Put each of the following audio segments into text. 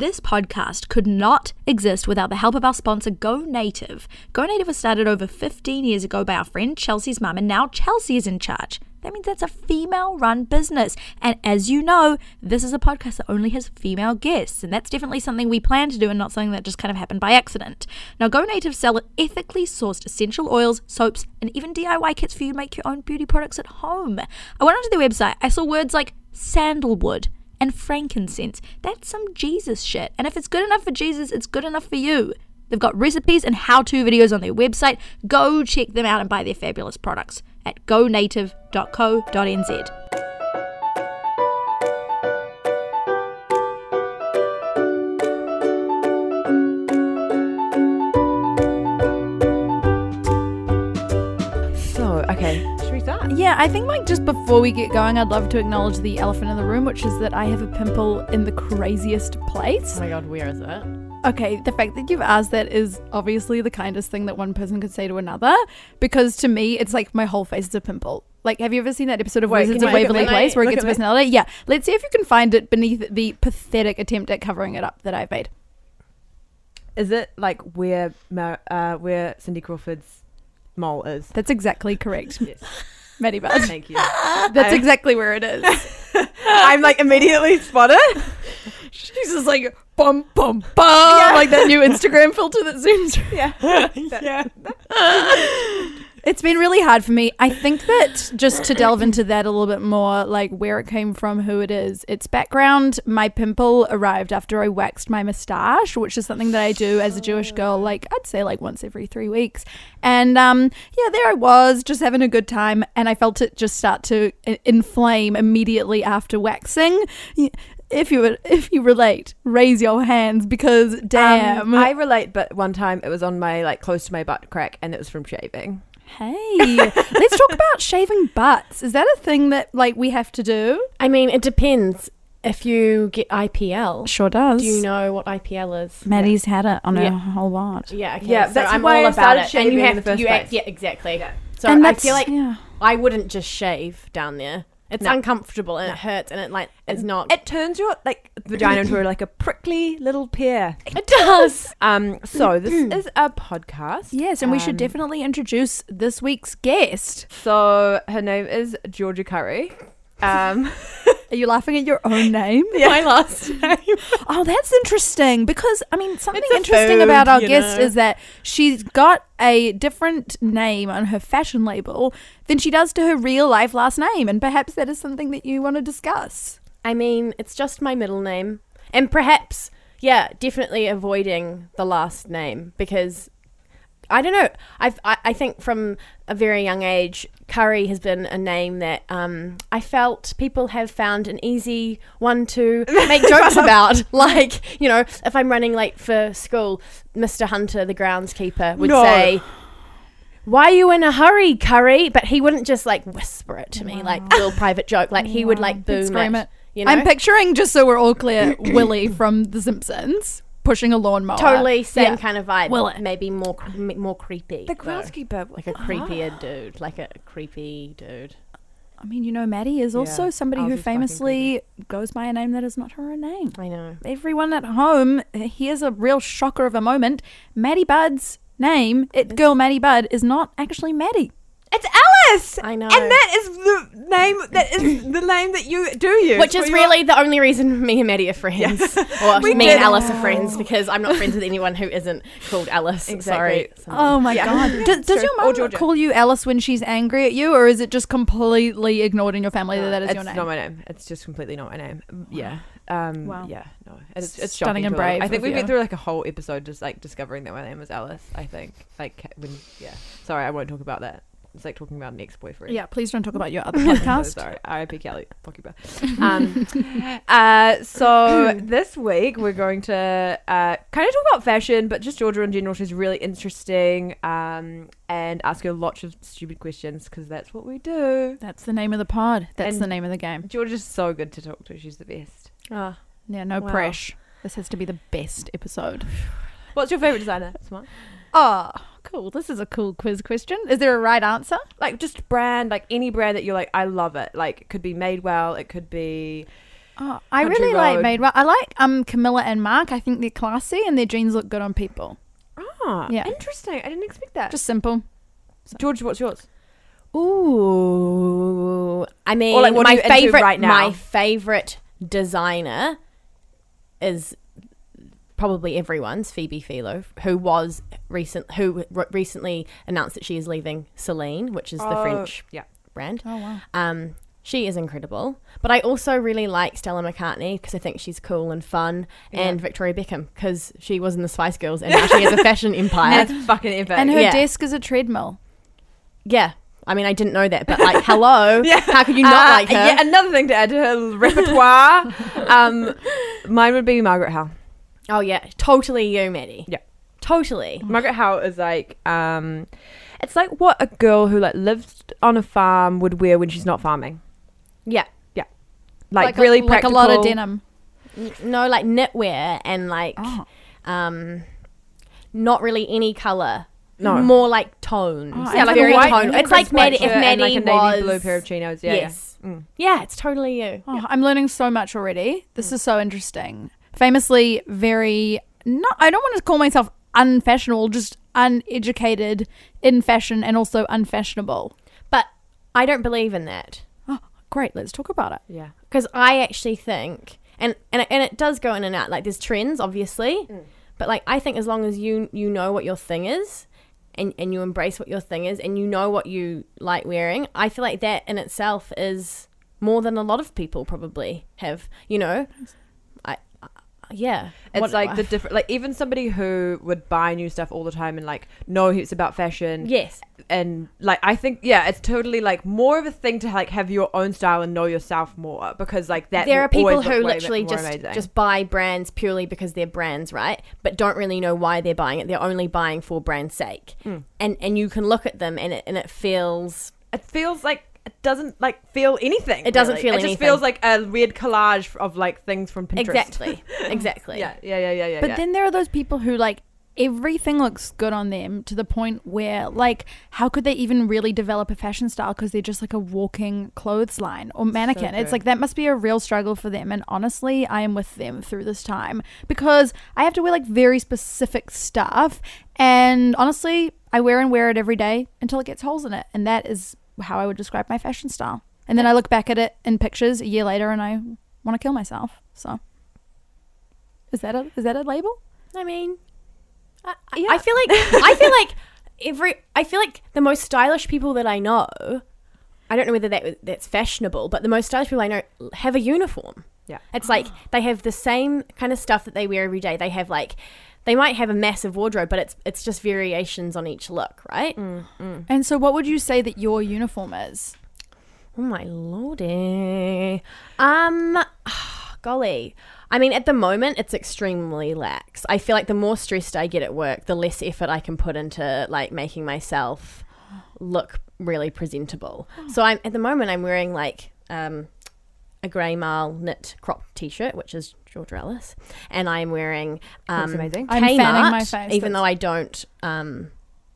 This podcast could not exist without the help of our sponsor, Go Native. Go Native was started over 15 years ago by our friend Chelsea's mum, and now Chelsea is in charge. That means that's a female run business. And as you know, this is a podcast that only has female guests. And that's definitely something we plan to do and not something that just kind of happened by accident. Now, Go Native sell ethically sourced essential oils, soaps, and even DIY kits for you to make your own beauty products at home. I went onto their website, I saw words like sandalwood and frankincense. That's some Jesus shit. And if it's good enough for Jesus, it's good enough for you. They've got recipes and how to videos on their website. Go check them out and buy their fabulous products at gonative.co.nz. Yeah, I think like just before we get going, I'd love to acknowledge the elephant in the room, which is that I have a pimple in the craziest place. Oh my god, where is it? Okay, the fact that you've asked that is obviously the kindest thing that one person could say to another, because to me, it's like my whole face is a pimple. Like, have you ever seen that episode of Wait, Wizards of Waverly? Place where it gets at me. personality? Yeah, let's see if you can find it beneath the pathetic attempt at covering it up that I've made. Is it like where uh, where Cindy Crawford's mole is? That's exactly correct, Yes. Maddie Bud. Thank you. That's I- exactly where it is. I'm like immediately spotted. She's just like bum bum bum, like that new Instagram filter that zooms. Yeah. yeah. It's been really hard for me. I think that just to delve into that a little bit more, like where it came from, who it is, its background, my pimple arrived after I waxed my mustache, which is something that I do as a Jewish girl, like I'd say like once every three weeks. And um, yeah, there I was just having a good time, and I felt it just start to inflame immediately after waxing. If you if you relate, raise your hands because damn. Um, I relate, but one time it was on my like close to my butt crack, and it was from shaving. Hey, let's talk about shaving butts. Is that a thing that like we have to do? I mean, it depends. If you get IPL, Sure does. do you know what IPL is? Maddie's had it on Yeah. her whole lot. Yeah, okay. Yeah, so that's I'm why all I about started it. And shaving you in have the first you place. act, yeah, exactly. Yeah. So and I that's, feel like yeah. I wouldn't just shave down there. It's No. uncomfortable and it hurts and it like it's not. It turns your like vagina into like a prickly little pear. It does. Um. So this is a podcast. Yes, and we should Um, definitely introduce this week's guest. So her name is Georgia Curry. Um. Are you laughing at your own name? My last name. Oh, that's interesting because I mean something interesting food, about our guest know. is that she's got a different name on her fashion label than she does to her real life last name, and perhaps that is something that you want to discuss. I mean, it's just my middle name, and perhaps yeah, definitely avoiding the last name because I don't know. I've, I I think from a very young age, Curry has been a name that um, I felt people have found an easy one to make jokes about. Like you know, if I'm running late for school, Mr. Hunter, the groundskeeper, would No. say. Why are you in a hurry, Curry? But he wouldn't just like whisper it to me, like a little private joke. Like he would like He'd boom scream it. it. You know? I'm picturing, just so we're all clear, Willie from The Simpsons pushing a lawnmower. totally same Yeah. kind of vibe. Will it? Maybe more cr- m- more creepy. The groundskeeper. like a ah. creepier dude, like a creepy dude. I mean, you know, Maddie is also Yeah, somebody who famously goes by a name that is not her own name. I know. Everyone at home, here's a real shocker of a moment. Maddie Bud's name, it girl Maddie Bud, is not actually Maddie. It's Alice. I know. And that is the name. That is the name that you do use. Which for is your- really the only reason me and Maddie are friends, or We me did- and Alice are friends because I'm not friends with anyone who isn't called Alice. Exactly. Sorry. So- Oh my Yeah. god. Does, does True. your Or mum Georgia. call you Alice when she's angry at you, or is it just completely ignored in your family that that is your name? not my name. It's just completely not my name. Yeah. Um, Wow. Yeah. No. It's, it's Stunning shocking and to brave I think we you. went through like a whole episode just like discovering that my name was Alice. I think like when yeah. Sorry, I won't talk about that. It's like talking about an ex-boyfriend. Yeah, please don't talk about your other I'm so podcast. sorry. R.I.P. Kelly. Fuck you both. Um, uh, so this week we're going to uh, kind of talk about fashion, but just Georgia in general. She's really interesting um, and ask her lots of stupid questions because that's what we do. That's the name of the pod. That's And- the name of the game. Georgia's so good to talk to. She's the best. Ah, Yeah, no Wow. pressure. This has to be the best episode. What's your favorite designer? Smart. Oh, cool. This is a cool quiz question. Is there a right answer? Like just brand, like any brand that you're like, I love it. Like it could be Madewell, It could be Oh, I Country really like Made Well. I like um Camilla and Marc. I think they're classy and their jeans look good on people. Ah, Yeah. interesting. I didn't expect that. Just simple. George, what's yours? Ooh, I mean, like, my favorite, right now? my favorite designer is probably everyone's Phoebe Philo, who was recent, who re- recently announced that she is leaving Celine, which is the Oh, French yeah. brand. Oh wow. Um, she is incredible, but I also really like Stella McCartney because I think she's cool and fun, and Victoria Beckham because she was in the Spice Girls and now she has a fashion empire. That's fucking epic. And her Yeah. desk is a treadmill. Yeah. I mean, I didn't know that, but like, hello, Yeah. how could you not Uh, like her? Yeah, another thing to add to her repertoire. um, mine would be Margaret Howell. Oh yeah, totally you, Maddie. Yeah. totally. Margaret Howell is like, um, it's like what a girl who like lives on a farm would wear when she's not farming. Yeah, yeah, Like, a- really like practical. a lot of denim. N- no, like knitwear and like, Oh. um, not really any color. No. more like tones. Oh, yeah, like like a very white- tone. It's like crisp white Maddie. If shirt and, Maddie like a navy was blue pair of chinos. Yeah, yes, yeah. Mm. yeah, it's totally you. Oh, I'm learning so much already. This is so interesting. Famously, very not. I don't want to call myself unfashionable, just uneducated in fashion and also unfashionable. But I don't believe in that Oh, great. Let's talk about it. Yeah. because I actually think, and and and it does go in and out. Like there's trends, obviously, mm. but like I think as long as you you know what your thing is. And, and you embrace what your thing is and you know what you like wearing i feel like that in itself is more than a lot of people probably have you know i, I yeah It's What- like the different, like even somebody who would buy new stuff all the time and like know it's about fashion. yes And like, I think, yeah, it's totally like more of a thing to like have your own style and know yourself more because like that. there are people who literally just amazing. just buy brands purely because they're brands, right? But don't really know why they're buying it. They're only buying for brand sake, Mm. and and you can look at them and it and it feels it feels like it doesn't like feel anything. It doesn't really. feel It just feels like a weird collage of like things from Pinterest. exactly exactly. Yeah, yeah, yeah, yeah, yeah. But yeah. then there are those people who like everything looks good on them to the point where like how could they even really develop a fashion style because they're just like a walking clothes line or mannequin it's like that must be a real struggle for them and honestly i am with them through this time because i have to wear like very specific stuff and honestly i wear and wear it every day until it gets holes in it and that is how i would describe my fashion style and then i look back at it in pictures a year later and i want to kill myself so is that a is that a label I mean, I, I- Yeah. I feel like I feel like every I feel like the most stylish people that I know. I don't know whether that that's fashionable, but the most stylish people I know have a uniform. Yeah. It's like they have the same kind of stuff that they wear every day. They have like they might have a massive wardrobe, but it's it's just variations on each look, right? And so, what would you say that your uniform is? Oh my lordy. Um golly. I mean at the moment it's extremely lax. I feel like the more stressed I get at work, the less effort I can put into like making myself look really presentable. So I'm at the moment I'm wearing like um a grey marl knit crop t-shirt, which is Georgia Alice, and I'm wearing um, amazing. I'm fanning my face, even though I don't um,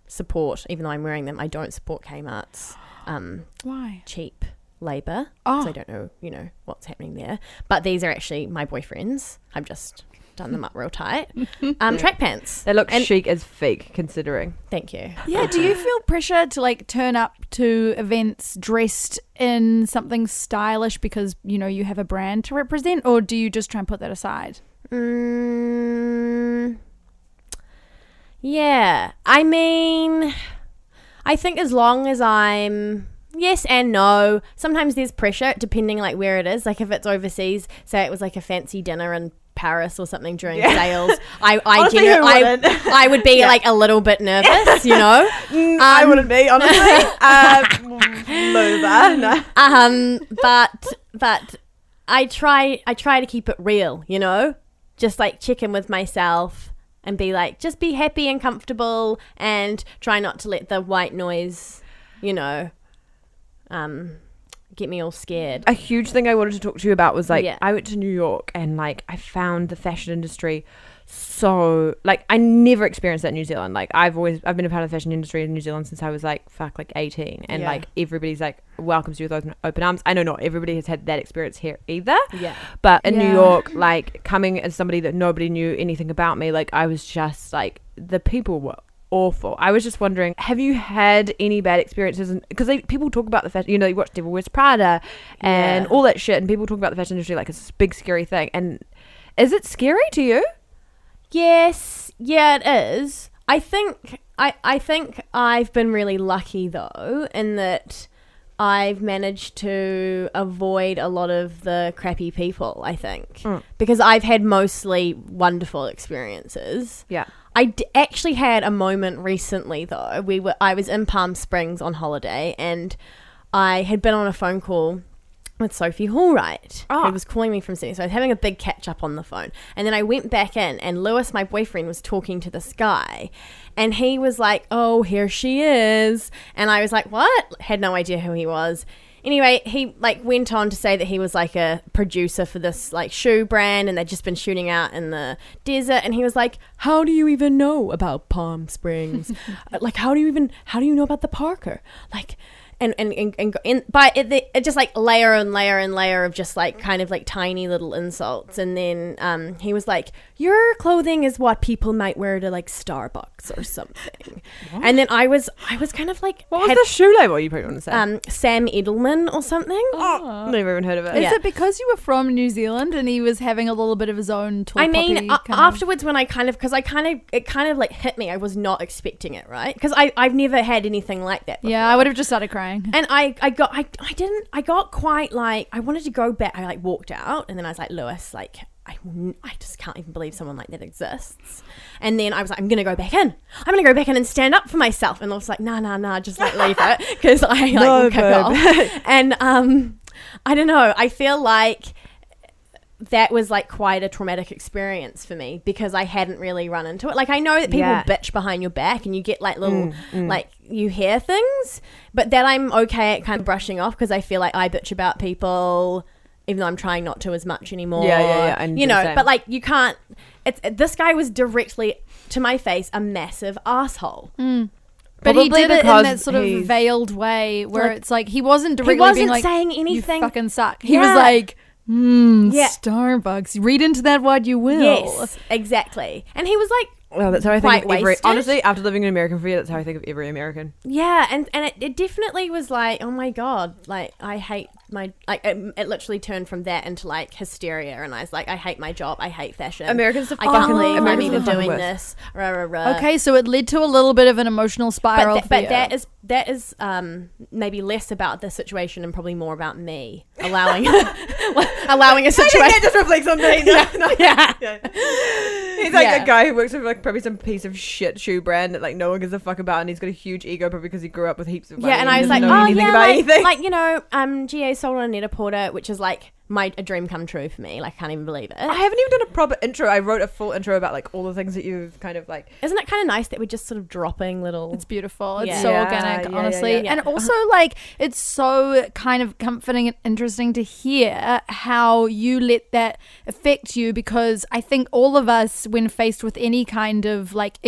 support, even though I'm wearing them, I don't support Kmart's um, Why? cheap labor. Oh. So I don't know, you know, what's happening there. But these are actually my boyfriend's. I'm just done them up real tight. Um, track pants. They look And- chic as fake, considering. Thank you. Yeah. Do you feel pressure to like turn up to events dressed in something stylish because you know you have a brand to represent, or do you just try and put that aside? Mm, yeah. I mean, I think as long as I'm yes and no. Sometimes there's pressure depending like where it is. Like if it's overseas, say it was like a fancy dinner in Paris or something during Yeah. sales, I I, Honestly, gener- who I? I would be Yeah. like a little bit nervous, you know. I Um, wouldn't be, honestly. uh, loser. No. um but but i try i try to keep it real you know just like check in with myself and be like just be happy and comfortable and try not to let the white noise you know um get me all scared. a huge thing I wanted to talk to you about was like Yeah. I went to New York and like I found the fashion industry so like I never experienced that in New Zealand. Like I've always I've been a part of the fashion industry in New Zealand since I was like fuck like 18 and Yeah. like everybody's like welcomes you with open, open arms. I know not everybody has had that experience here either. Yeah. But in New Yeah. York, like coming as somebody that nobody knew anything about me, like I was just like the people were awful. I was just wondering, have you had any bad experiences? Because people talk about the fashion, you know, you watch Devil Wears Prada and Yeah. all that shit, and people talk about the fashion industry like it's this big scary thing. And is it scary to you? Yes, yeah, it is. I think I I think I've been really lucky though in that I've managed to avoid a lot of the crappy people. I think Mm. because I've had mostly wonderful experiences. Yeah. I d- actually had a moment recently though. We were I was in Palm Springs on holiday and I had been on a phone call with Sophie Hallwright, Ah. who was calling me from Sydney. So I was having a big catch up on the phone. And then I went back in, and Lewis, my boyfriend, was talking to this guy. And he was like, Oh, here she is. And I was like, What? Had no idea who he was. Anyway, he like went on to say that he was like a producer for this like shoe brand and they'd just been shooting out in the desert and he was like, How do you even know about Palm Springs? Like how do you even how do you know about the Parker? Like and and and, and, and but it, it, it just like layer and layer and layer of just like kind of like tiny little insults and then um he was like your clothing is what people might wear to like starbucks or something and then i was i was kind of like What was had- the shoe label you probably want to say? um sam edelman or something oh, never even heard of it. Is Yeah. it because you were from New Zealand and he was having a little bit of his own tall I mean, poppy a- kind of- afterwards when I kind of because I kind of it kind of like hit me. I was not expecting it, right? Because I I've never had anything like that. Before. Yeah, I would have just started crying. And I, I got I, I didn't I got quite like I wanted to go back. I like walked out and then I was like Lewis like I, I just can't even believe someone like that exists. And then I was like I'm gonna go back in. I'm gonna go back in and stand up for myself. And I was like nah nah nah just like leave it because I like No, will kick off. And um I don't know. I feel like that was like quite a traumatic experience for me because I hadn't really run into it. Like I know that people Yeah. bitch behind your back and you get like little Mm, mm. like you hear things, but then I'm okay at kind of brushing off because I feel like I bitch about people even though I'm trying not to as much anymore. Yeah, yeah, yeah, I do You know, but like you can't it's this guy was directly to my face a massive asshole. But he did it in that sort of veiled way where Like- it's like he wasn't directly He wasn't being like, saying anything. "You anything. fucking suck." He Yeah. was like, "Hmm, Yeah. Starbucks. Read into that what you will." Yes, exactly. And he was like Well, that's how I think of every. wasted. Honestly, after living in American for a year, that's how I think of every American. Yeah, and and it, it definitely was like, oh my god, like I hate my like it, it literally turned from that into like hysteria, and I was like, I hate my job, I hate fashion. Americans are I can't fucking- believe I'm even doing worse. this. Rah, rah, rah. Okay, so it led to a little bit of an emotional spiral. but, for that, but that is that is um maybe less about the situation and probably more about me allowing allowing a situation. just reflects on me. No, no. yeah. He's like Yeah. a guy who works with like probably some piece of shit shoe brand that like no one gives a fuck about, and he's got a huge ego probably because he grew up with heaps of money. Yeah, and I was like, oh yeah, about like, anything. like you know, um, GA sold on Net-a-Porter, which is like my a dream come true for me. Like, I can't even believe it. I haven't even done a proper intro. I wrote a full intro about like all the things that you've kind of like. Isn't it kind of nice that we're just sort of dropping little? It's beautiful. It's Yeah. so Yeah, organic, yeah, yeah, honestly. yeah. And also, like, it's so kind of comforting and interesting to hear how you let that affect you because I think all of us, when faced with any kind of like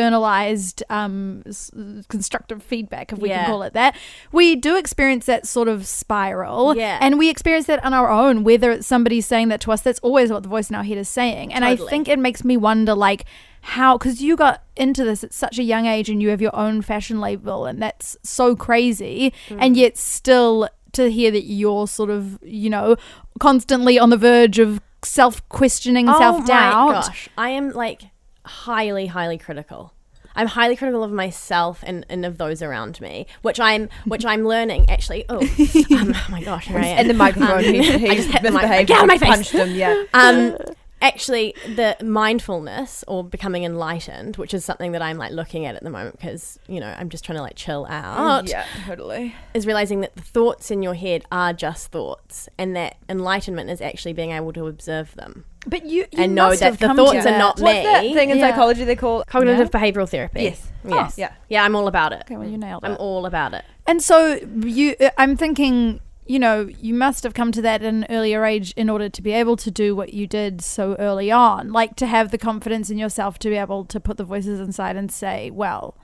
externalized um, s- constructive feedback, if we Yeah. can call it that, we do experience that sort of spiral. Yeah. And we experience that on our own, whether it's somebody saying that to us, that's always what the voice in our head is saying. And I think it makes me wonder, like, how because you got into this at such a young age and you have your own fashion label and that's so crazy Hmm. and yet still to hear that you're sort of you know constantly on the verge of self-questioning oh self-doubt my gosh, I am like highly, highly critical. I'm highly critical of myself and, and of those around me, which I'm which I'm learning actually. Oh, um, oh my gosh, am. And the microphone, Um, he's, I just hit the mic- misbehaved. Get out of my face. Punched him. Yeah. um actually the mindfulness or becoming enlightened which is something that i'm like looking at at the moment because you know i'm just trying to like chill out yeah, totally. is realizing that the thoughts in your head are just thoughts and that enlightenment is actually being able to observe them but you, you And know that the thoughts are not that. What's that thing in Yeah. psychology they call cognitive behavioral therapy Yes. yes Yeah. yeah i'm all about it okay well you nailed i'm all about it And so you, uh, I'm thinking, you know, you must have come to that at an earlier age in order to be able to do what you did so early on. Like to have the confidence in yourself to be able to put the voices inside and say, well,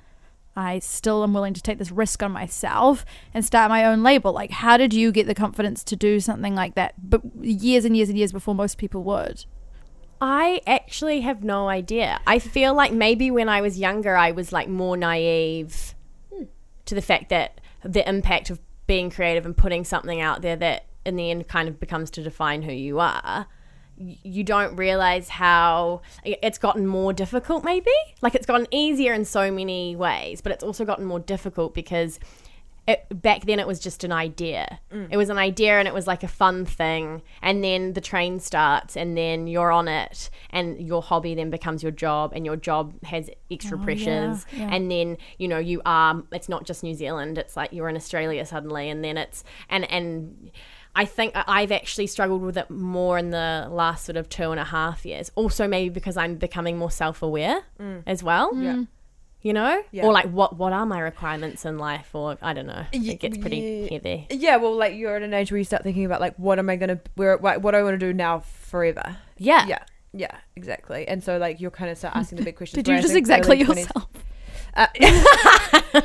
I still am willing to take this risk on myself and start my own label. Like, how did you get the confidence to do something like that? But years and years and years before most people would. I actually have no idea. I feel like maybe when I was younger, I was like more naive hmm, to the fact that the impact of being creative and putting something out there that in the end kind of becomes to define who you are. You don't realize how it's gotten more difficult, maybe? Like it's gotten easier in so many ways, but it's also gotten more difficult because it, back then it was just an idea. Mm. It was an idea and it was like a fun thing. And then the train starts and then you're on it and your hobby then becomes your job and your job has extra oh, pressures. yeah. And then, you know, you are, it's not just New Zealand, it's like you're in Australia suddenly. And then it's, and, and, I think I- I've actually struggled with it more in the last sort of two and a half years. Also, maybe because I'm becoming more self aware mm. as well Yeah. you know Yeah. or like what what are my requirements in life or i don't know it gets pretty ye- heavy Yeah, well, like you're at an age where you start thinking about like what am I gonna where what, what do I want to do now forever? yeah Yeah, yeah, exactly. And so like you're kind of start asking the big questions. Did you just exactly early 20s yourself? Uh,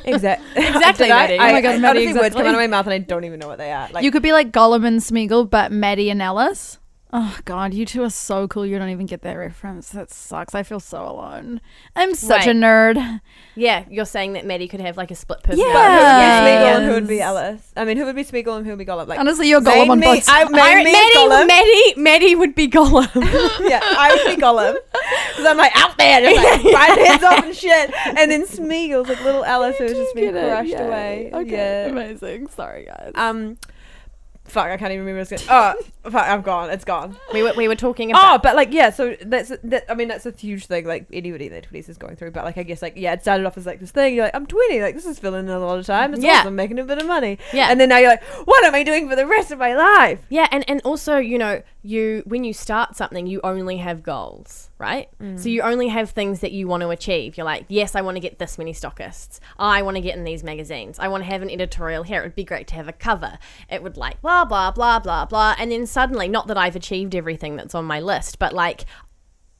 exact, Exactly, Did I? Maddie. Oh my God, I, Maddie, honestly, words come exactly. out of my mouth and I don't even know what they are. Like you could be like Gollum and Smeagol, but Maddie and Alice. Oh god, you two are so cool. You don't even get that reference. That sucks. I feel so alone. I'm such a nerd. yeah you're saying that maddie could have like a split Yeah. But personality who would be Yes. Smeagol and who would be Alice? I mean, who would be Smeagol and who would be Gollum? Like Honestly, you're Gollum on me, both I, sides. main I, me maddie, Gollum. maddie maddie would be gollum yeah, I would be Gollum because I'm like out there, just like biting heads off and shit. And then Smeagol's like little Alice who's just been Get it? crushed Yay. away. Okay, Yeah. amazing. Sorry, guys. Um, fuck, I can't even remember. What I was gonna, oh, fuck, I'm gone. It's gone. we were, we were talking oh, about. Oh, but like, yeah. So that's that. I mean, that's a huge thing. Like anybody in their twenties is going through. But like, I guess like, yeah, it started off as like this thing. You're like, I'm 20. Like this is filling in a lot of time. It's Yeah. awesome, making a bit of money. Yeah. And then now you're like, what am I doing for the rest of my life? yeah and, and also you know you when you start something you only have goals right so mm. you only have things that you want to achieve you're like yes i want to get this many stockists i want to get in these magazines i want to have an editorial here it would be great to have a cover it would like blah blah blah blah blah blah. and then suddenly not that i've achieved everything that's on my list but like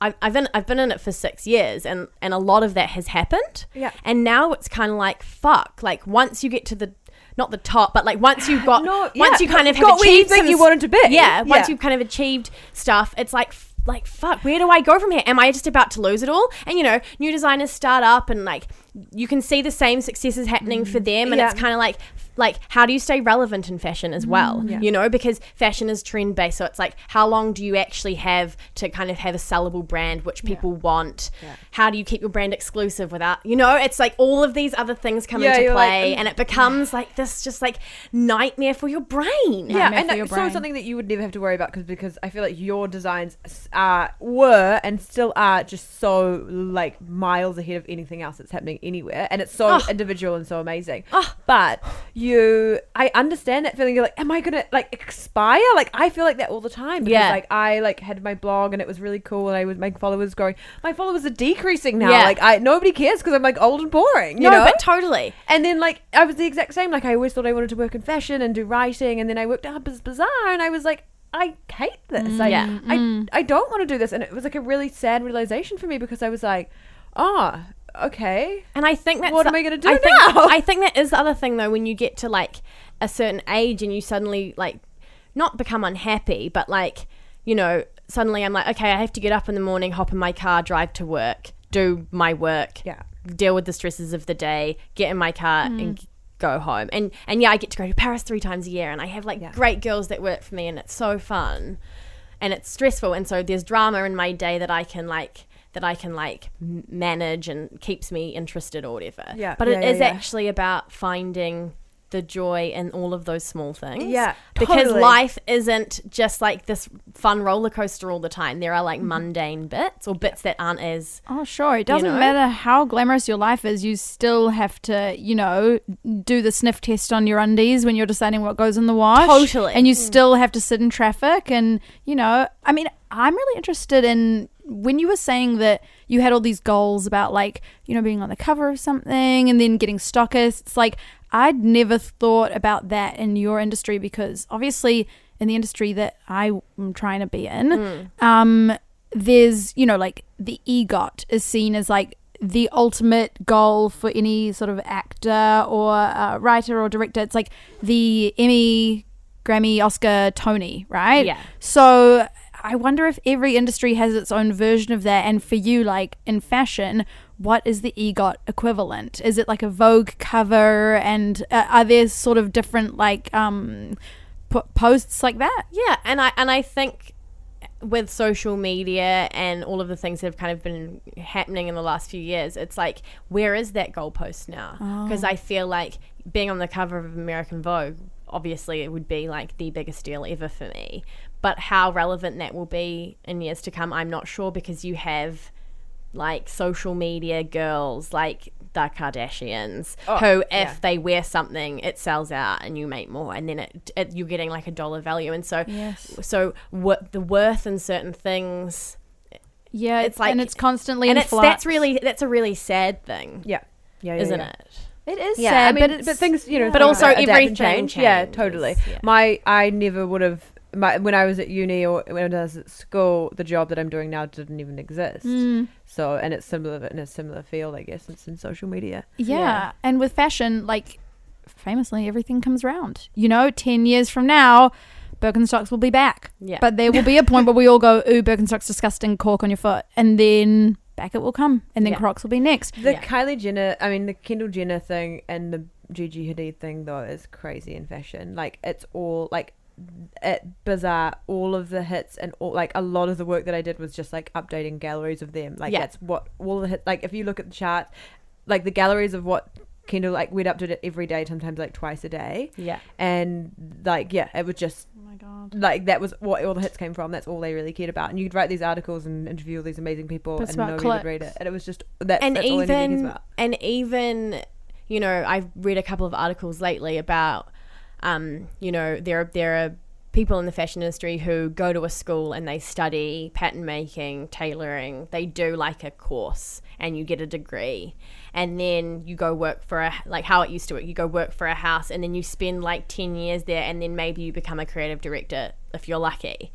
I've, I've been I've been in it for six years and and a lot of that has happened. Yeah. And now it's kind of like fuck. Like once you get to the not the top, but like once you've got No, once yeah, you kind of have you achieved think some you wanted to be. Yeah. Once Yeah. you've kind of achieved stuff, it's like like fuck. Where do I go from here? Am I just about to lose it all? And you know, new designers start up and like you can see the same successes happening for mm, them, and Yeah. it's kind of like like how do you stay relevant in fashion as well? Yeah. You know, because fashion is trend based, so it's like how long do you actually have to kind of have a sellable brand which people want? How do you keep your brand exclusive without you know? It's like all of these other things come Yeah, into you're like, play, mm. and it becomes like this just like nightmare for your brain. Yeah, Nightmare and for your that- so something that you would never have to worry about because because I feel like your designs are were and still are just so like miles ahead of anything else that's happening anywhere, and it's so Oh. individual and so amazing. Oh. But you, I understand that feeling. You're like, am I gonna like expire? Like I feel like that all the time. Because, Yeah. like I like had my blog and it was really cool, and I was my followers growing. My followers are decreasing now. Yeah. Like I nobody cares because I'm like old and boring. You no, know? but totally. And then like I was the exact same. Like I always thought I wanted to work in fashion and do writing, and then I worked at Harper's Bazaar, and I was like, I hate this. Mm, I, Yeah. I mm. I don't want to do this, and it was like a really sad realization for me because I was like, oh, okay. And I think that's What the- am I gonna do I think, now? I think that is the other thing though when you get to like a certain age and you suddenly like not become unhappy, but like you know suddenly I'm like okay I have to get up in the morning, hop in my car, drive to work, do my work, Yeah. deal with the stresses of the day, get in my car and mm. go home. And and yeah, I get to go to Paris three times a year, and I have like Yeah. great girls that work for me, and it's so fun, and it's stressful, and so there's drama in my day that I can like that I can like manage and keeps me interested or whatever. Yeah, but it yeah, is yeah, yeah. actually about finding the joy in all of those small things. Yeah, because totally. life isn't just like this fun roller coaster all the time. There are like Mm-hmm. mundane bits or bits that aren't as Oh, sure. It doesn't know? matter how glamorous your life is. You still have to, you know, do the sniff test on your undies when you're deciding what goes in the wash. Totally. And you still have to sit in traffic. And, you know, I mean, I'm really interested in when you were saying that you had all these goals about, like, you know, being on the cover of something and then getting stockists. Like, I'd never thought about that in your industry because obviously in the industry that I'm trying to be in, um, there's you know like the EGOT is seen as like the ultimate goal for any sort of actor or uh, writer or director. It's like the Emmy, Grammy, Oscar, Tony, right? Yeah. So I wonder if every industry has its own version of that. And for you, like in fashion, what is the EGOT equivalent? Is it like a Vogue cover? And uh, are there sort of different like um, p- posts like that? Yeah, and I and I think with social media and all of the things that have kind of been happening in the last few years, it's like where is that goalpost now? Because I feel like being on the cover of American Vogue, obviously it would be like the biggest deal ever for me. But how relevant that will be in years to come, I'm not sure because you have like social media girls like the Kardashians oh, who if yeah. they wear something it sells out and you make more and then it, it you're getting like a dollar value and so Yes. so what the worth in certain things Yeah, It's it's like- like and it's constantly and in it's flux. that's really that's a really sad thing Yeah. Yeah, yeah, isn't yeah. it it is Yeah, sad, I mean, but but, things, you know, But also adapt and everything change. Yeah, totally. yeah. My, I never would have. My, when I was at uni or when I was at school, the job that I'm doing now didn't even exist. Mm. So, and it's similar in a similar field, I guess. It's in social media. Yeah. Yeah. And with fashion, like famously, everything comes round. You know, 10 years from now, Birkenstocks will be back. Yeah. But there will be a point where we all go, ooh, Birkenstocks disgusting, cork on your foot. And then back it will come. And then Yeah. Crocs will be next. The Yeah. Kylie Jenner, I mean, the Kendall Jenner thing and the Gigi Hadid thing, though, is crazy in fashion. Like, it's all like at Bazaar, all of the hits and all like a lot of the work that I did was just like updating galleries of them. Like, Yeah. that's what all the hits. Like, if you look at the chart, like the galleries of what Kendall like we'd update it every day, sometimes like twice a day, yeah and like yeah, it was just Oh my God. like that was what all the hits came from. That's all they really cared about. And you'd write these articles and interview all these amazing people, But it's and about nobody would read it. And it was just that's, and that's all anybody cares even about. and even you know I've read a couple of articles lately about um you know there are there are people in the fashion industry who go to a school and they study pattern making tailoring. They do like a course and you get a degree. And then you go work for a like how it used to work you go work for a house and then you spend like 10 years there and then maybe you become a creative director if you're lucky.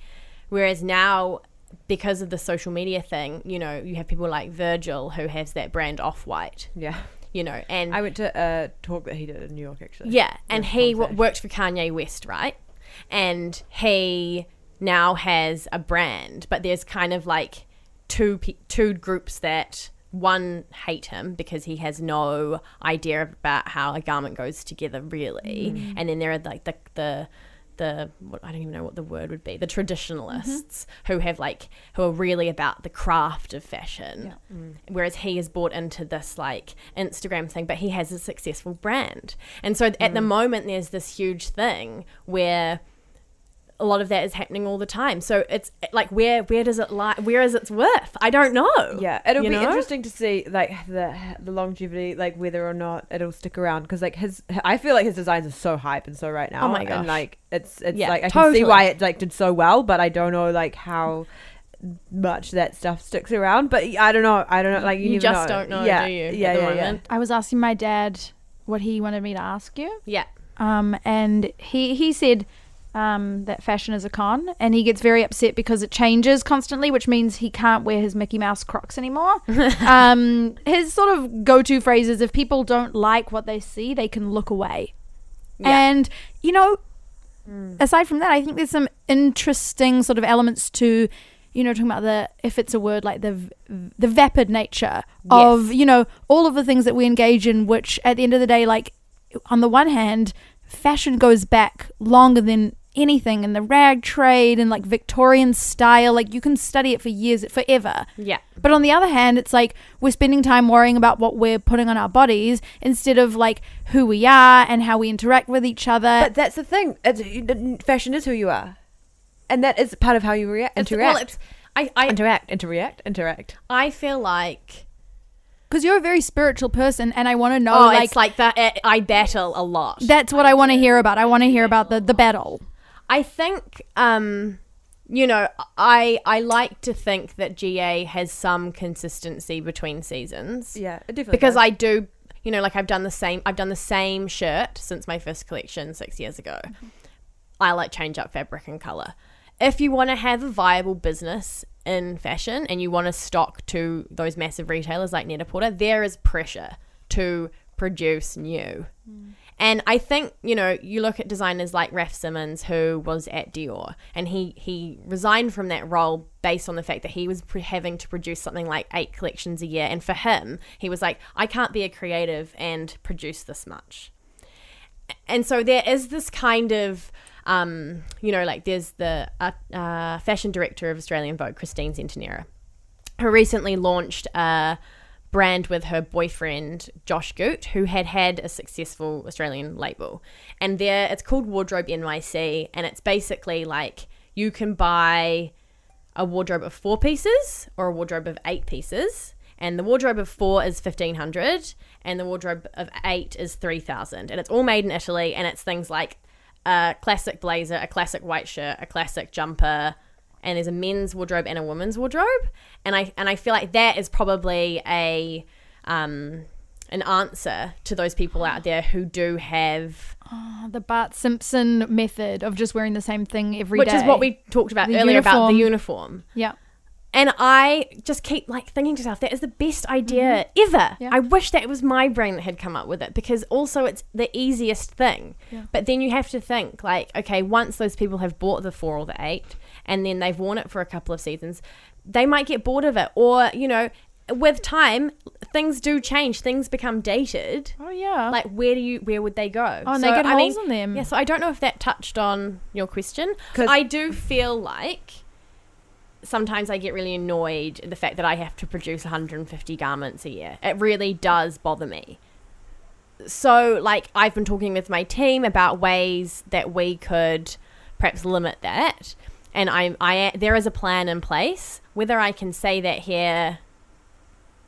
Whereas now because of the social media thing you know you have people like virgil who has that brand off white. Yeah. You know and I went to a talk that he did in New York actually. yeah and he w- worked for kanye west right and he now has a brand but there's kind of like two pe- two groups that one hate him because he has no idea about how a garment goes together really Mm. and then there are like the the the what, I don't even know what the word would be the traditionalists mm-hmm. who have like who are really about the craft of fashion. Mm. Whereas he is bought into this like Instagram thing but he has a successful brand. And so at the mm. moment there's this huge thing where a lot of that is happening all the time so it's like where where does it lie where is its worth I don't know Yeah, it'll be know? interesting to see like the the longevity, like whether or not it'll stick around. Because like his, I feel like his designs are so hype and so right now. Oh my gosh. And like it's it's Yeah, like I can see why it like did so well, but I don't know like how much that stuff sticks around. But I don't know. I don't know. Like you, You just know. don't know, Yeah, do you, at Yeah, the yeah, yeah. I was asking my dad what he wanted me to ask you. yeah Um, and he, he said um, that fashion is a con, and he gets very upset because it changes constantly, which means he can't wear his Mickey Mouse Crocs anymore. um, his sort of go to phrase is if people don't like what they see, they can look away. Yeah. And, you know, aside from that, I think there's some interesting sort of elements to. You know, talking about the if it's a word like the the vapid nature of you know all of the things that we engage in, which at the end of the day, like on the one hand, fashion goes back longer than anything in the rag trade and like Victorian style. Like you can study it for years, forever. yeah But on the other hand, it's like we're spending time worrying about what we're putting on our bodies instead of like who we are and how we interact with each other. But that's the thing. It's, fashion is who you are, and that is part of how you react. It's- Interact. well, it's, I, I, interact. Interact. Interact. I feel like Because you're a very spiritual person, and I want to know, oh, like, it's like that. I- I battle a lot. that's what I want to hear about. I want to hear about the the battle. I think, um, you know, I I like to think that GA has some consistency between seasons Yeah, it definitely. because does. I do, you know, like I've done the same. I've done the same shirt since my first collection six years ago. I like change up fabric and color. If you want to have a viable business in fashion and you want to stock to those massive retailers like Net-a-Porter, there is pressure to produce new. And I think, you know, you look at designers like Raf Simons, who was at Dior, and he, he resigned from that role based on the fact that he was pre- having to produce something like eight collections a year. And for him, he was like, I can't be a creative and produce this much. And so there is this kind of, um, you know, like there's the uh, uh, fashion director of Australian Vogue, Christine Centenera, who recently launched a brand with her boyfriend Josh Goot, who had had a successful Australian label, and there it's called Wardrobe NYC, and it's basically like you can buy a wardrobe of four pieces or a wardrobe of eight pieces. And the wardrobe of four is fifteen hundred, and the wardrobe of eight is three thousand, and it's all made in Italy. And it's things like a classic blazer, a classic white shirt, a classic jumper, and there's a men's wardrobe and a women's wardrobe. And I and I feel like that is probably a um, an answer to those people out there who do have, the Bart Simpson method of just wearing the same thing every day, which is what we talked about The earlier about the uniform. uniform. yeah. And I just keep like thinking to myself, that is the best idea ever. Mm-hmm. Yeah. I wish that it was my brain that had come up with it because also it's the easiest thing. Yeah. But then you have to think like, okay, once those people have bought the four or the eight and then they've worn it for a couple of seasons, they might get bored of it. Or, you know, with time, things do change. Things become dated. Oh yeah. Like where do you where would they go? oh, and they get I mean, holes in them. yeah, so I don't know if that touched on your question. I do feel like sometimes I get really annoyed at the fact that I have to produce 150 garments a year. It really does bother me. So, like, I've been talking with my team about ways that we could perhaps limit that, and I'm I there is a plan in place. Whether I can say that here,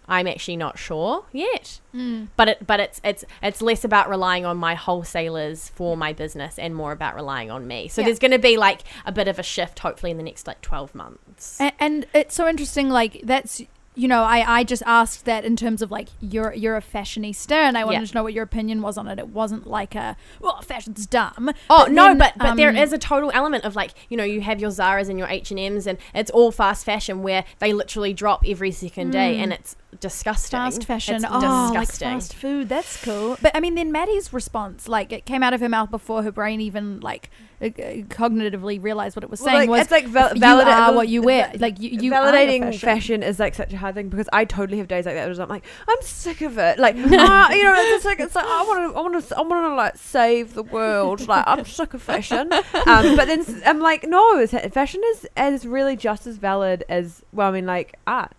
I'm actually not sure yet Mm. but it but it's it's it's less about relying on my wholesalers for my business and more about relying on me so Yeah. there's going to be like a bit of a shift hopefully in the next like 12 months And, and it's so interesting. Like that's you know, I, I just asked that in terms of like you're you're a fashionista, and I wanted Yeah. to know what your opinion was on it. It wasn't like a well, fashion's dumb. Oh But no, then, but but there um, is a total element of like you know you have your Zara's and your H and M's and it's all fast fashion where they literally drop every second day Mm. and it's disgusting. fast fashion. It's oh, like disgusting. fast food. That's cool. But I mean, then Maddie's response, like it came out of her mouth before her brain even like uh, uh, cognitively realized what it was Well, saying. like, was it's like val- you are what you wear. va- Like you, you validating fashion. fashion. is like such a hard thing because I totally have days like that. Where I'm like, I'm sick of it. Like, ah, you know, it's like it's like I want to, I want to, I want to like save the world. Like, I'm sick of fashion. Um, but then I'm like, no, fashion is is really just as valid as well. I mean, like art.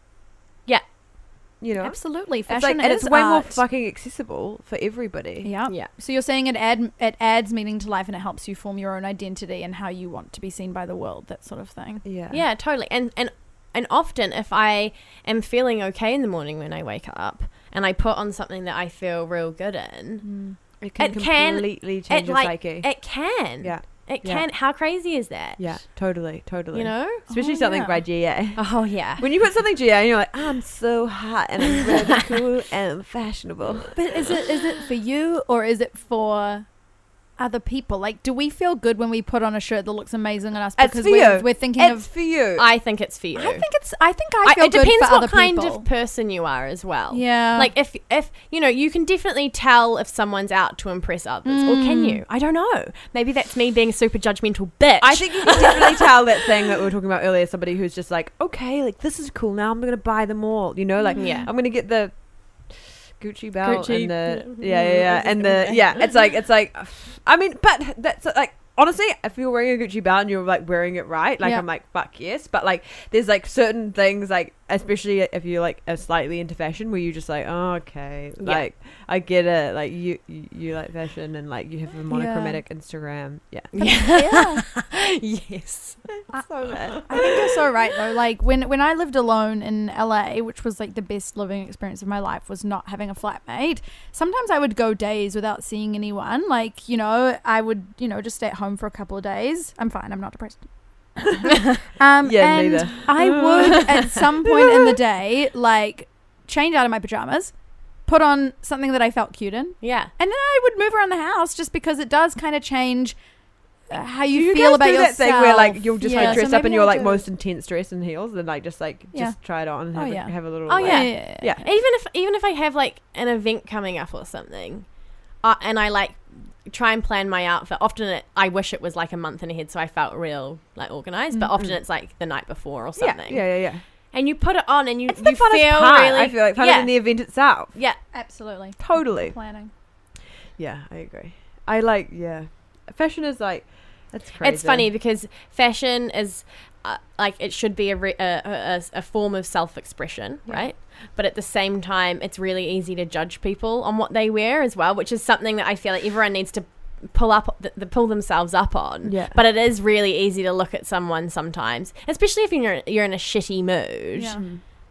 Yeah. You know, Absolutely, it's fashion like, and is it's way more fucking accessible for everybody. Yeah. Yeah. So you're saying it add it adds meaning to life and it helps you form your own identity and how you want to be seen by the world, that sort of thing. Yeah. Yeah, totally. And and and often if I am feeling okay in the morning when I wake up and I put on something that I feel real good in, mm. It can It can- completely change it your like psyche. it can. yeah. It Yeah. can. How crazy is that? Yeah. Totally. Totally. You know? Especially Oh, something yeah. by GA. Oh yeah. When you put something GA and you're like, I'm so hot and I'm really cool and fashionable. But is it is it for you or is it for other people? Like, do we feel good when we put on a shirt that looks amazing on us It's because for we're, you. we're thinking It's of? for you. I think it's for you. I think it's. I think I I- feel it good depends for what other kind people. of person you are as well. yeah. Like if if you know you can definitely tell if someone's out to impress others, or can Mm. you? I don't know. Maybe that's me being a super judgmental bitch. I think you can definitely tell that thing that we were talking about earlier. Somebody who's just like, okay, like this is cool. Now I'm gonna buy them all. You know, like Yeah. I'm gonna get the Gucci belt Gucci, and the yeah. yeah, yeah, and the yeah. It's like it's like, I mean, but that's like. Honestly, if you're wearing a Gucci belt and you're like wearing it right, like Yeah. I'm like fuck yes. But like, there's like certain things like, especially if you're like are slightly into fashion, where you just like, oh okay, Yeah. like I get it. Like you, you, you like fashion and like you have a monochromatic Instagram. Yeah, yeah. yes. so bad. I think you're so right though. Like when when I lived alone in LA, which was like the best living experience of my life, was not having a flatmate. Sometimes I would go days without seeing anyone. Like you know, I would you know just stay at home for a couple of days. I'm fine. I'm not depressed. um, Yeah, and neither. I would at some point in the day like change out of my pajamas. put on something that I felt cute in, Yeah. and then I would move around the house just because it does kind of change uh, how you, you feel guys about do yourself. that thing where like you'll just Yeah, get so up in maybe your like do- most intense dress and heels and like just like Yeah. just try it on and Oh, have, yeah. a, have a little Oh, like- yeah. yeah, yeah Even if even if I have like an event coming up or something, uh, and I like try and plan my outfit. Often it, I wish it was like a month in ahead, so I felt real like organized. But often it's like the night before or something. yeah yeah yeah And you put it on, and you it's the you funnest feel part really. I feel like funner yeah, than the event itself yeah. absolutely totally planning. yeah I agree I like yeah fashion is like it's crazy It's funny because fashion is uh, like it should be a, re- a, a, a- a form of self expression, Yeah. right? But at the same time, it's really easy to judge people on what they wear as well, which is something that I feel like everyone needs to pull up the, the pull themselves up on. Yeah. But it is really easy to look at someone sometimes, especially if you're you're in a shitty mood Yeah.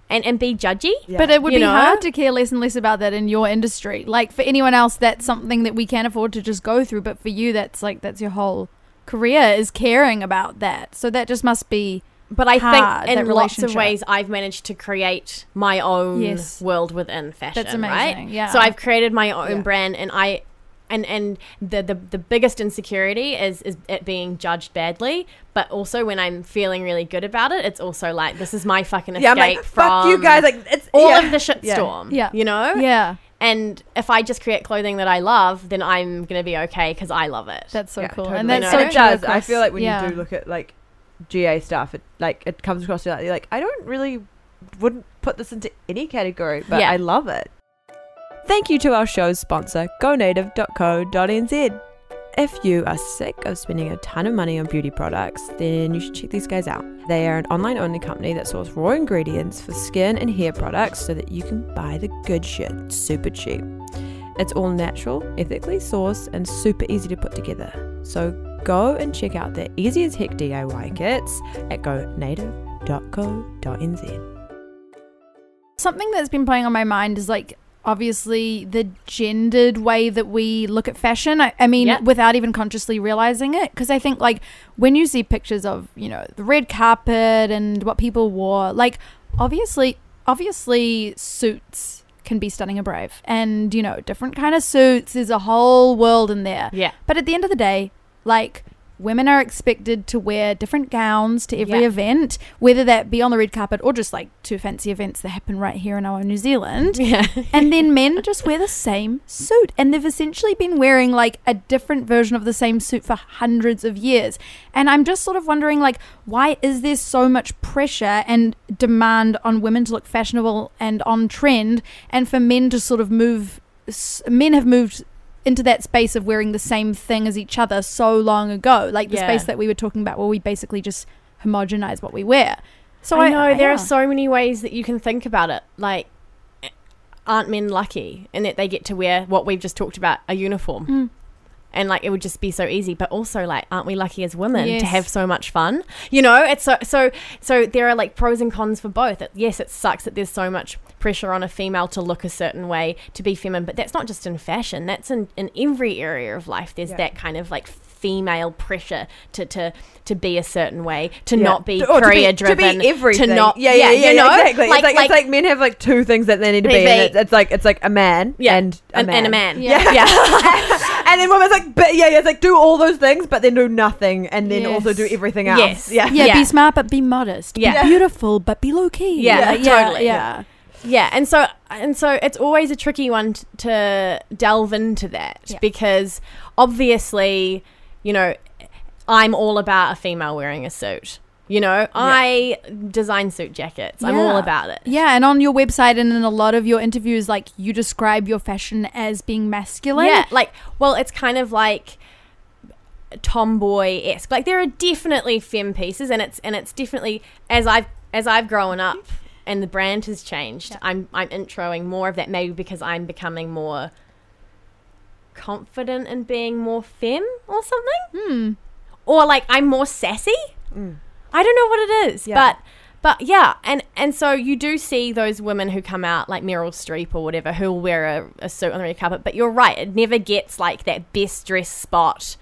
and and be judgy. Yeah. But it would You be know? hard to care less and less about that in your industry. Like for anyone else, that's something that we can't afford to just go through. But for you, that's like that's your whole career is caring about that. So that just must be But I hard, think in lots of ways, I've managed to create my own Yes. world within fashion. that's right? amazing. Yeah. So I've created my own Yeah. brand, and I, and and the, the the biggest insecurity is is it being judged badly. But also when I'm feeling really good about it, it's also like this is my fucking escape yeah I'm like from fuck you guys like it's all yeah. of the Yeah. shitstorm. Yeah. you know. yeah, And if I just create clothing that I love, then I'm gonna be okay because I love it. that's so Yeah, cool. totally. And that's so And it true does I feel like when yeah. you do look at like GA stuff it like it comes across to like you're like I don't really wouldn't put this into any category but Yeah. I love it Thank you to our show's sponsor, gonative.co.nz. If you are sick of spending a ton of money on beauty products, then you should check these guys out. They are an online only company that source raw ingredients for skin and hair products so that you can buy the good shit super cheap. It's all natural, ethically sourced, and super easy to put together. So go and check out their easy as heck DIY kits at gonative.co.nz. something that's been playing on my mind is like obviously the gendered way that we look at fashion. I, I mean, Yeah. without even consciously realizing it, because I think like when you see pictures of you know the red carpet and what people wore, like obviously, obviously suits can be stunning and brave, and you know different kind of suits. There's a whole world in there. yeah, But at the end of the day, like women are expected to wear different gowns to every Yeah. event, whether that be on the red carpet or just like two fancy events that happen right here in our New Zealand. yeah. and then men just wear the same suit, and they've essentially been wearing like a different version of the same suit for hundreds of years. And I'm just sort of wondering, like, why is there so much pressure and demand on women to look fashionable and on trend, and for men to sort of move? Men have moved into that space of wearing the same thing as each other so long ago, like the Yeah. space that we were talking about, where we basically just homogenize what we wear. So I know there yeah. are so many ways that you can think about it. Like, aren't men lucky in that they get to wear what we've just talked about, a uniform? Mm. And like it would just be so easy, but also like, aren't we lucky as women Yes. to have so much fun? You know, it's so so so. There are like pros and cons for both. It, yes, it sucks that there's so much pressure on a female to look a certain way to be feminine, but that's not just in fashion. That's in in every area of life. There's Yeah. that kind of like female pressure to to to be a certain way, to Yeah. not be or career to driven, be everything. not yeah, yeah, yeah, you know, exactly. Like, it's like, like it's like men have like two things that they need to be. Be- it's, it's like it's like a man Yeah. and a and, man and a man. Yeah. yeah. and then women's like, but yeah, yeah, it's like do all those things, but then do nothing, and then also do everything else. Yes. Yeah. yeah, Yeah. be smart but be modest. Yeah. Be beautiful but be low key. Yeah, Like, totally. Yeah. Yeah, and so and so it's always a tricky one t- to delve into that Yeah. because obviously, you know, I'm all about a female wearing a suit. You know, I design suit jackets. I'm all about it. Yeah, and on your website and in a lot of your interviews, like you describe your fashion as being masculine. Yeah, like well, it's kind of like tomboy esque. Like there are definitely femme pieces, and it's and it's definitely as I've as I've grown up and the brand has changed. Yeah. I'm I'm introing more of that maybe because I'm becoming more confident in being more femme or something, Hmm. or like I'm more sassy. Mm. I don't know what it is, Yeah. but but yeah, and and so you do see those women who come out like Meryl Streep or whatever who'll wear a, a suit on the red carpet. But you're right, it never gets like that best dress spot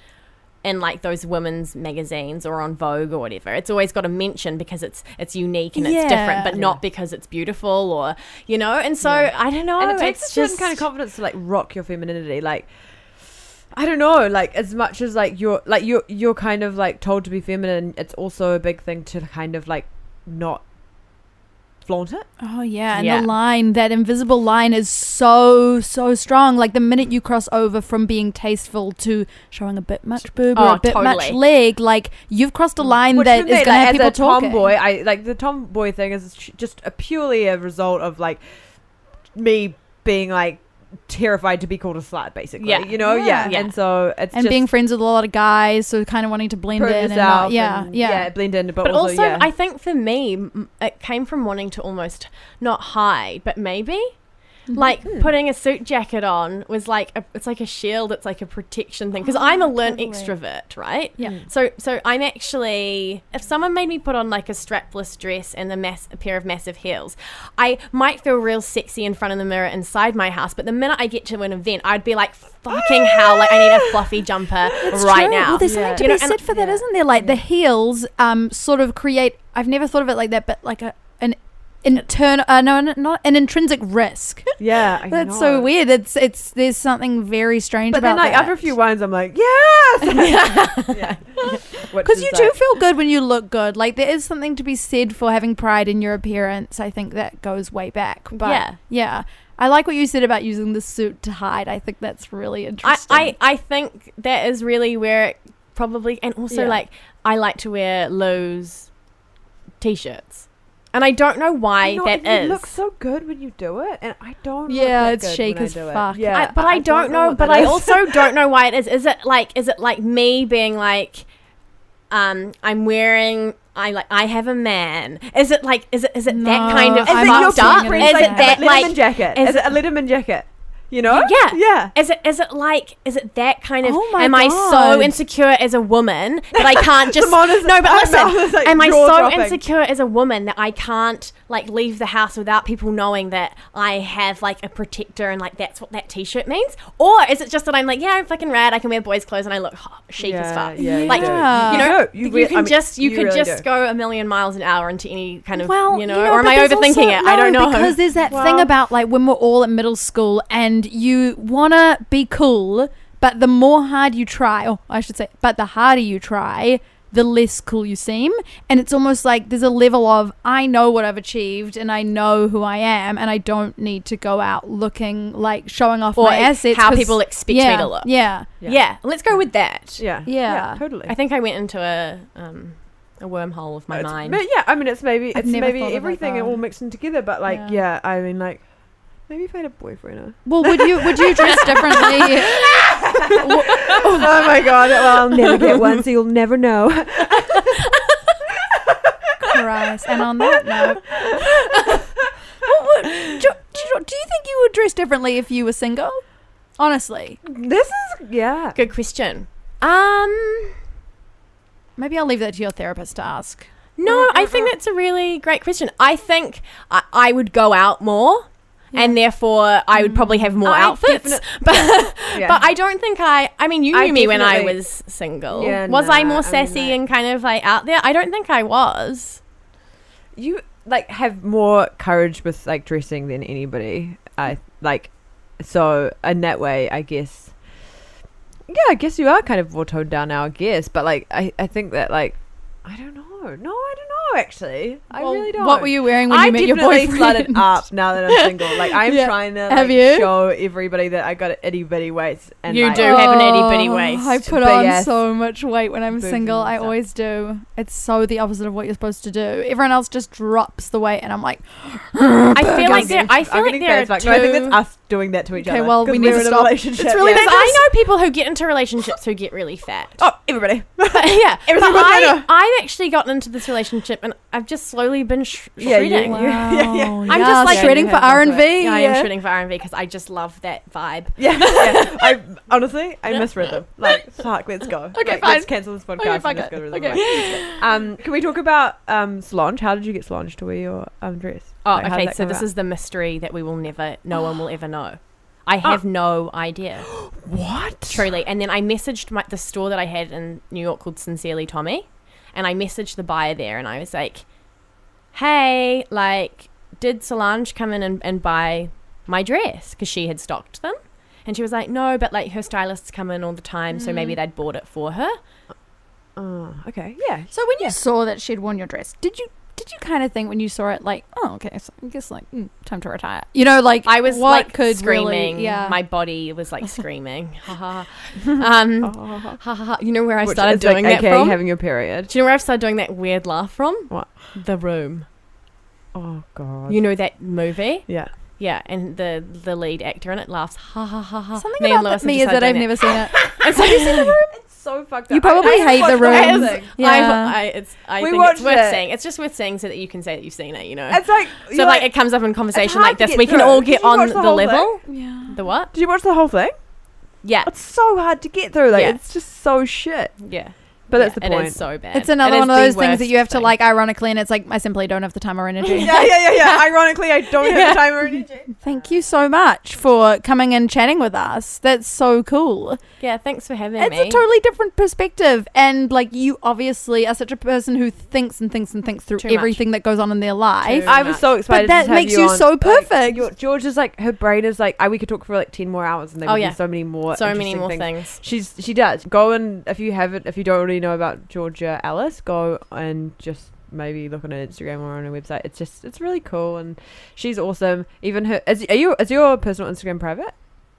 in like those women's magazines or on Vogue or whatever. It's always got a mention because it's it's unique and it's different, but not because it's beautiful or you know. And so I don't know. and it takes a certain just kind of confidence to like rock your femininity like I don't know, like as much as like you're like you're you're kind of like told to be feminine, it's also a big thing to kind of like not flaunt it. Oh yeah, and Yeah. the line, that invisible line is so so strong. Like the minute you cross over from being tasteful to showing a bit much boob or Oh, a bit much leg, like you've crossed a mm. line Which that is going to like, have as people a talking. tomboy, I like the tomboy thing is just a purely a result of like me being like terrified to be called a slut, basically. Yeah. you know, yeah. Yeah. And so it's and just being friends with a lot of guys, so kind of wanting to blend in. And yourself not, yeah, and, yeah, blend in, but, But also, also, yeah. I think for me, it came from wanting to almost not hide, but maybe. Like Hmm. putting a suit jacket on was like a, it's like a shield. It's like a protection thing because I'm a learned totally. extrovert, right? Yeah. So so I'm actually if someone made me put on like a strapless dress and a mass a pair of massive heels, I might feel real sexy in front of the mirror inside my house. But the minute I get to an event, I'd be like fucking hell, like I need a fluffy jumper It's right true. now. Well, there's Yeah. something to You be know, said for that, yeah. not there? Like the heels, um, sort of create. I've never thought of it like that, but like a an internal, uh, no, not an intrinsic risk. yeah, I That's know. so weird. It's it's there's something very strange But about then, like that. after a few wines, I'm like, yes, yeah. Because you do feel good when you look good. Like there is something to be said for having pride in your appearance. I think that goes way back. But Yeah. yeah. I like what you said about using the suit to hide. I think that's really interesting. I, I think that is really where it probably and also Yeah. like I like to wear Lowe's t-shirts. And I don't know why You know, that you is. look so good when you do it, and I don't. Yeah, that it's good chic when I as do it. fuck. Yeah, I, but I, don't know, what but I is. also don't know why it is. Is it like is it like me being like um I'm wearing I like I have a man. Is it like is it is it that kind of Is I'm it your fucked up? seeing it preference, Is it like, that a Letterman jacket? is- Is, it a Letterman jacket? You know? Yeah. yeah. Is it is it like is it that kind of Oh my am I so insecure as a woman that I can't just No, but listen. like am I so dropping. insecure as a woman that I can't like leave the house without people knowing that I have like a protector and like that's what that t-shirt means? Or is it just that I'm like, yeah, I'm fucking rad, I can wear boys clothes and I look hot, chic as fuck. yeah, like do. Yeah. you know, You you, can I mean, just you, you could really just do. go a million miles an hour into any kind of well, you know, or am I overthinking also- it? I don't know. because there's that thing about like when we're all at middle school and you wanna be cool, but the more hard you try, or I should say, but the harder you try, the less cool you seem. And it's almost like there's a level of I know what I've achieved and I know who I am, and I don't need to go out looking like showing off or my assets. how 'cause- people expect yeah, me to look. Yeah. Yeah. let's go with that. Yeah. Yeah. totally. I think I went into a um a wormhole of my It's- mind. But yeah, I mean, it's maybe I've it's maybe thought of it everything all mixed in together. But like, Yeah. yeah, I mean, like, maybe if I had a boyfriend. Or... Well, would you would you dress differently? oh my god! Well, I'll never get one, so you'll never know. Christ. And on that note, What would- do, do, you- do you think you would dress differently if you were single? Honestly, this is yeah. Good question. Um, maybe I'll leave that to your therapist to ask. no, I think that's a really great question. I think I, I would go out more. And therefore, I would mm. probably have more I outfits. definite- But, Yeah. but I don't think I. I mean, you I knew me when I was single. Yeah, was I nah, more I mean, sassy like- and kind of like out there? I don't think I was. you like have more courage with like dressing than anybody. I like so in that way, I guess. Yeah, I guess you are kind of more toned down now. I guess, but like I, I think that like I don't know. No, I don't know. Actually, I Well, really don't. What were you wearing when I you met your boyfriend? I definitely boyfriend? up now that I'm single. Like I'm Yeah. trying to like, show everybody that I got an itty bitty waist. And You like, do have an itty bitty Oh, waist. I put Big on ass so much weight when I'm single. I always do. It's so the opposite of what you're supposed to do. Everyone else just drops the weight, and I'm like, I feel like there. I feel like there are fat two. No, I think that's us doing that to each Okay, other. well, 'cause we need to a stop. relationship. It's really yeah. I know people who get into relationships who get really fat. Oh, everybody. Yeah, but. I, I've actually gotten into this relationship and I've just slowly been sh- Yeah, you- shredding. you- yeah, yeah. I'm yeah, just like- shredding for R and V. Yeah, I am shredding for R&B because I just love that vibe. Yeah, yeah. I honestly, I miss rhythm. Like, fuck, let's go. Okay, Like, fine. Let's cancel this podcast. Okay, and fuck just go to. Okay. Right. Um, can we talk about um Solange? How did you get Solange to wear your um dress? Oh, Like, okay. So this about? is the mystery that we will never, no one will ever know. I have no idea. What? Truly. And then I messaged my, the store that I had in New York called Sincerely Tommy. And I messaged the buyer there and I was like, hey, like, did Solange come in and, and buy my dress? Because she had stocked them. And she was like, no, but like her stylists come in all the time. So maybe mm. they'd bought it for her. Oh, okay. Yeah. So when you saw that she'd worn your dress, did you did you kind of think when you saw it like, oh, okay, so I guess like mm, time to retire? You know, like I was what like could screaming. really, yeah. My body was like screaming. ha ha ha. Um, Oh. ha ha ha. You know where I Which started is, like, doing that AKA from? having your period. Do you know where I started doing that weird laugh from? What? The Room. Oh god. You know that movie? yeah. Yeah, and the the lead actor in it laughs. Ha ha ha ha. Something Me and about Lewis me is decided that I've doing never seen it. It's like, It's so fucked up. You probably I- I hate the whole room. thing. Yeah. I, I, it's, I We think it's worth it. saying. It's just worth saying so that you can say that you've seen it. You know. It's like so you're like, it comes up in conversation like this, we can all get on the, the whole level. yeah. The what? Did you watch the whole thing? Yeah, It's so hard to get through. Like Yeah. it's just so shit. yeah. But that's Yeah, the point. It is so bad. It's another It is one of those things that you have to thing. like ironically and it's like I simply don't have the time or energy. yeah, yeah, yeah, yeah. Ironically, I don't have the time or energy. Thank you so much for coming and chatting with us. That's so cool. Yeah, thanks for having It's me. It's a totally different perspective. And like you obviously are such a person who thinks and thinks and thinks through Too much. everything that goes on in their life. Too I was so excited. To see that to have makes you on. so Like, perfect. your- George is like her brain is like. I we could talk for like ten more hours, and there Oh, would yeah. be so many more. so many more things. things. She's she does go and if you haven't if you don't already know about Georgia Alice, go and just maybe look on her Instagram or on her website. It's just it's really cool and she's awesome. Even her is are you is your personal Instagram private?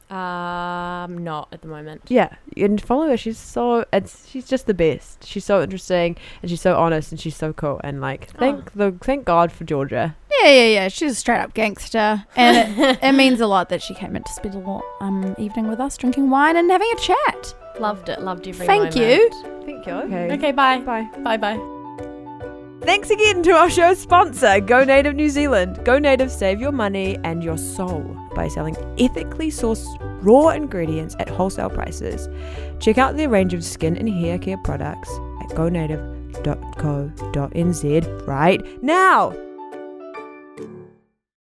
Um, not at the moment. Yeah, and follow her. She's so it's she's just the best. She's so interesting and she's so honest and she's so cool and like thank the thank God for Georgia. Yeah, yeah, yeah. She's a straight up gangster. And it, it means a lot that she came in to spend a lot um evening with us drinking wine and having a chat. Loved it. Loved every Thank moment. you. Thank you. Okay. Okay, bye. Bye. Bye bye. Thanks again to our show sponsor, Go Native New Zealand. Go Native save your money and your soul by selling ethically sourced raw ingredients at wholesale prices. Check out their range of skin and hair care products at gonative.co.nz right now.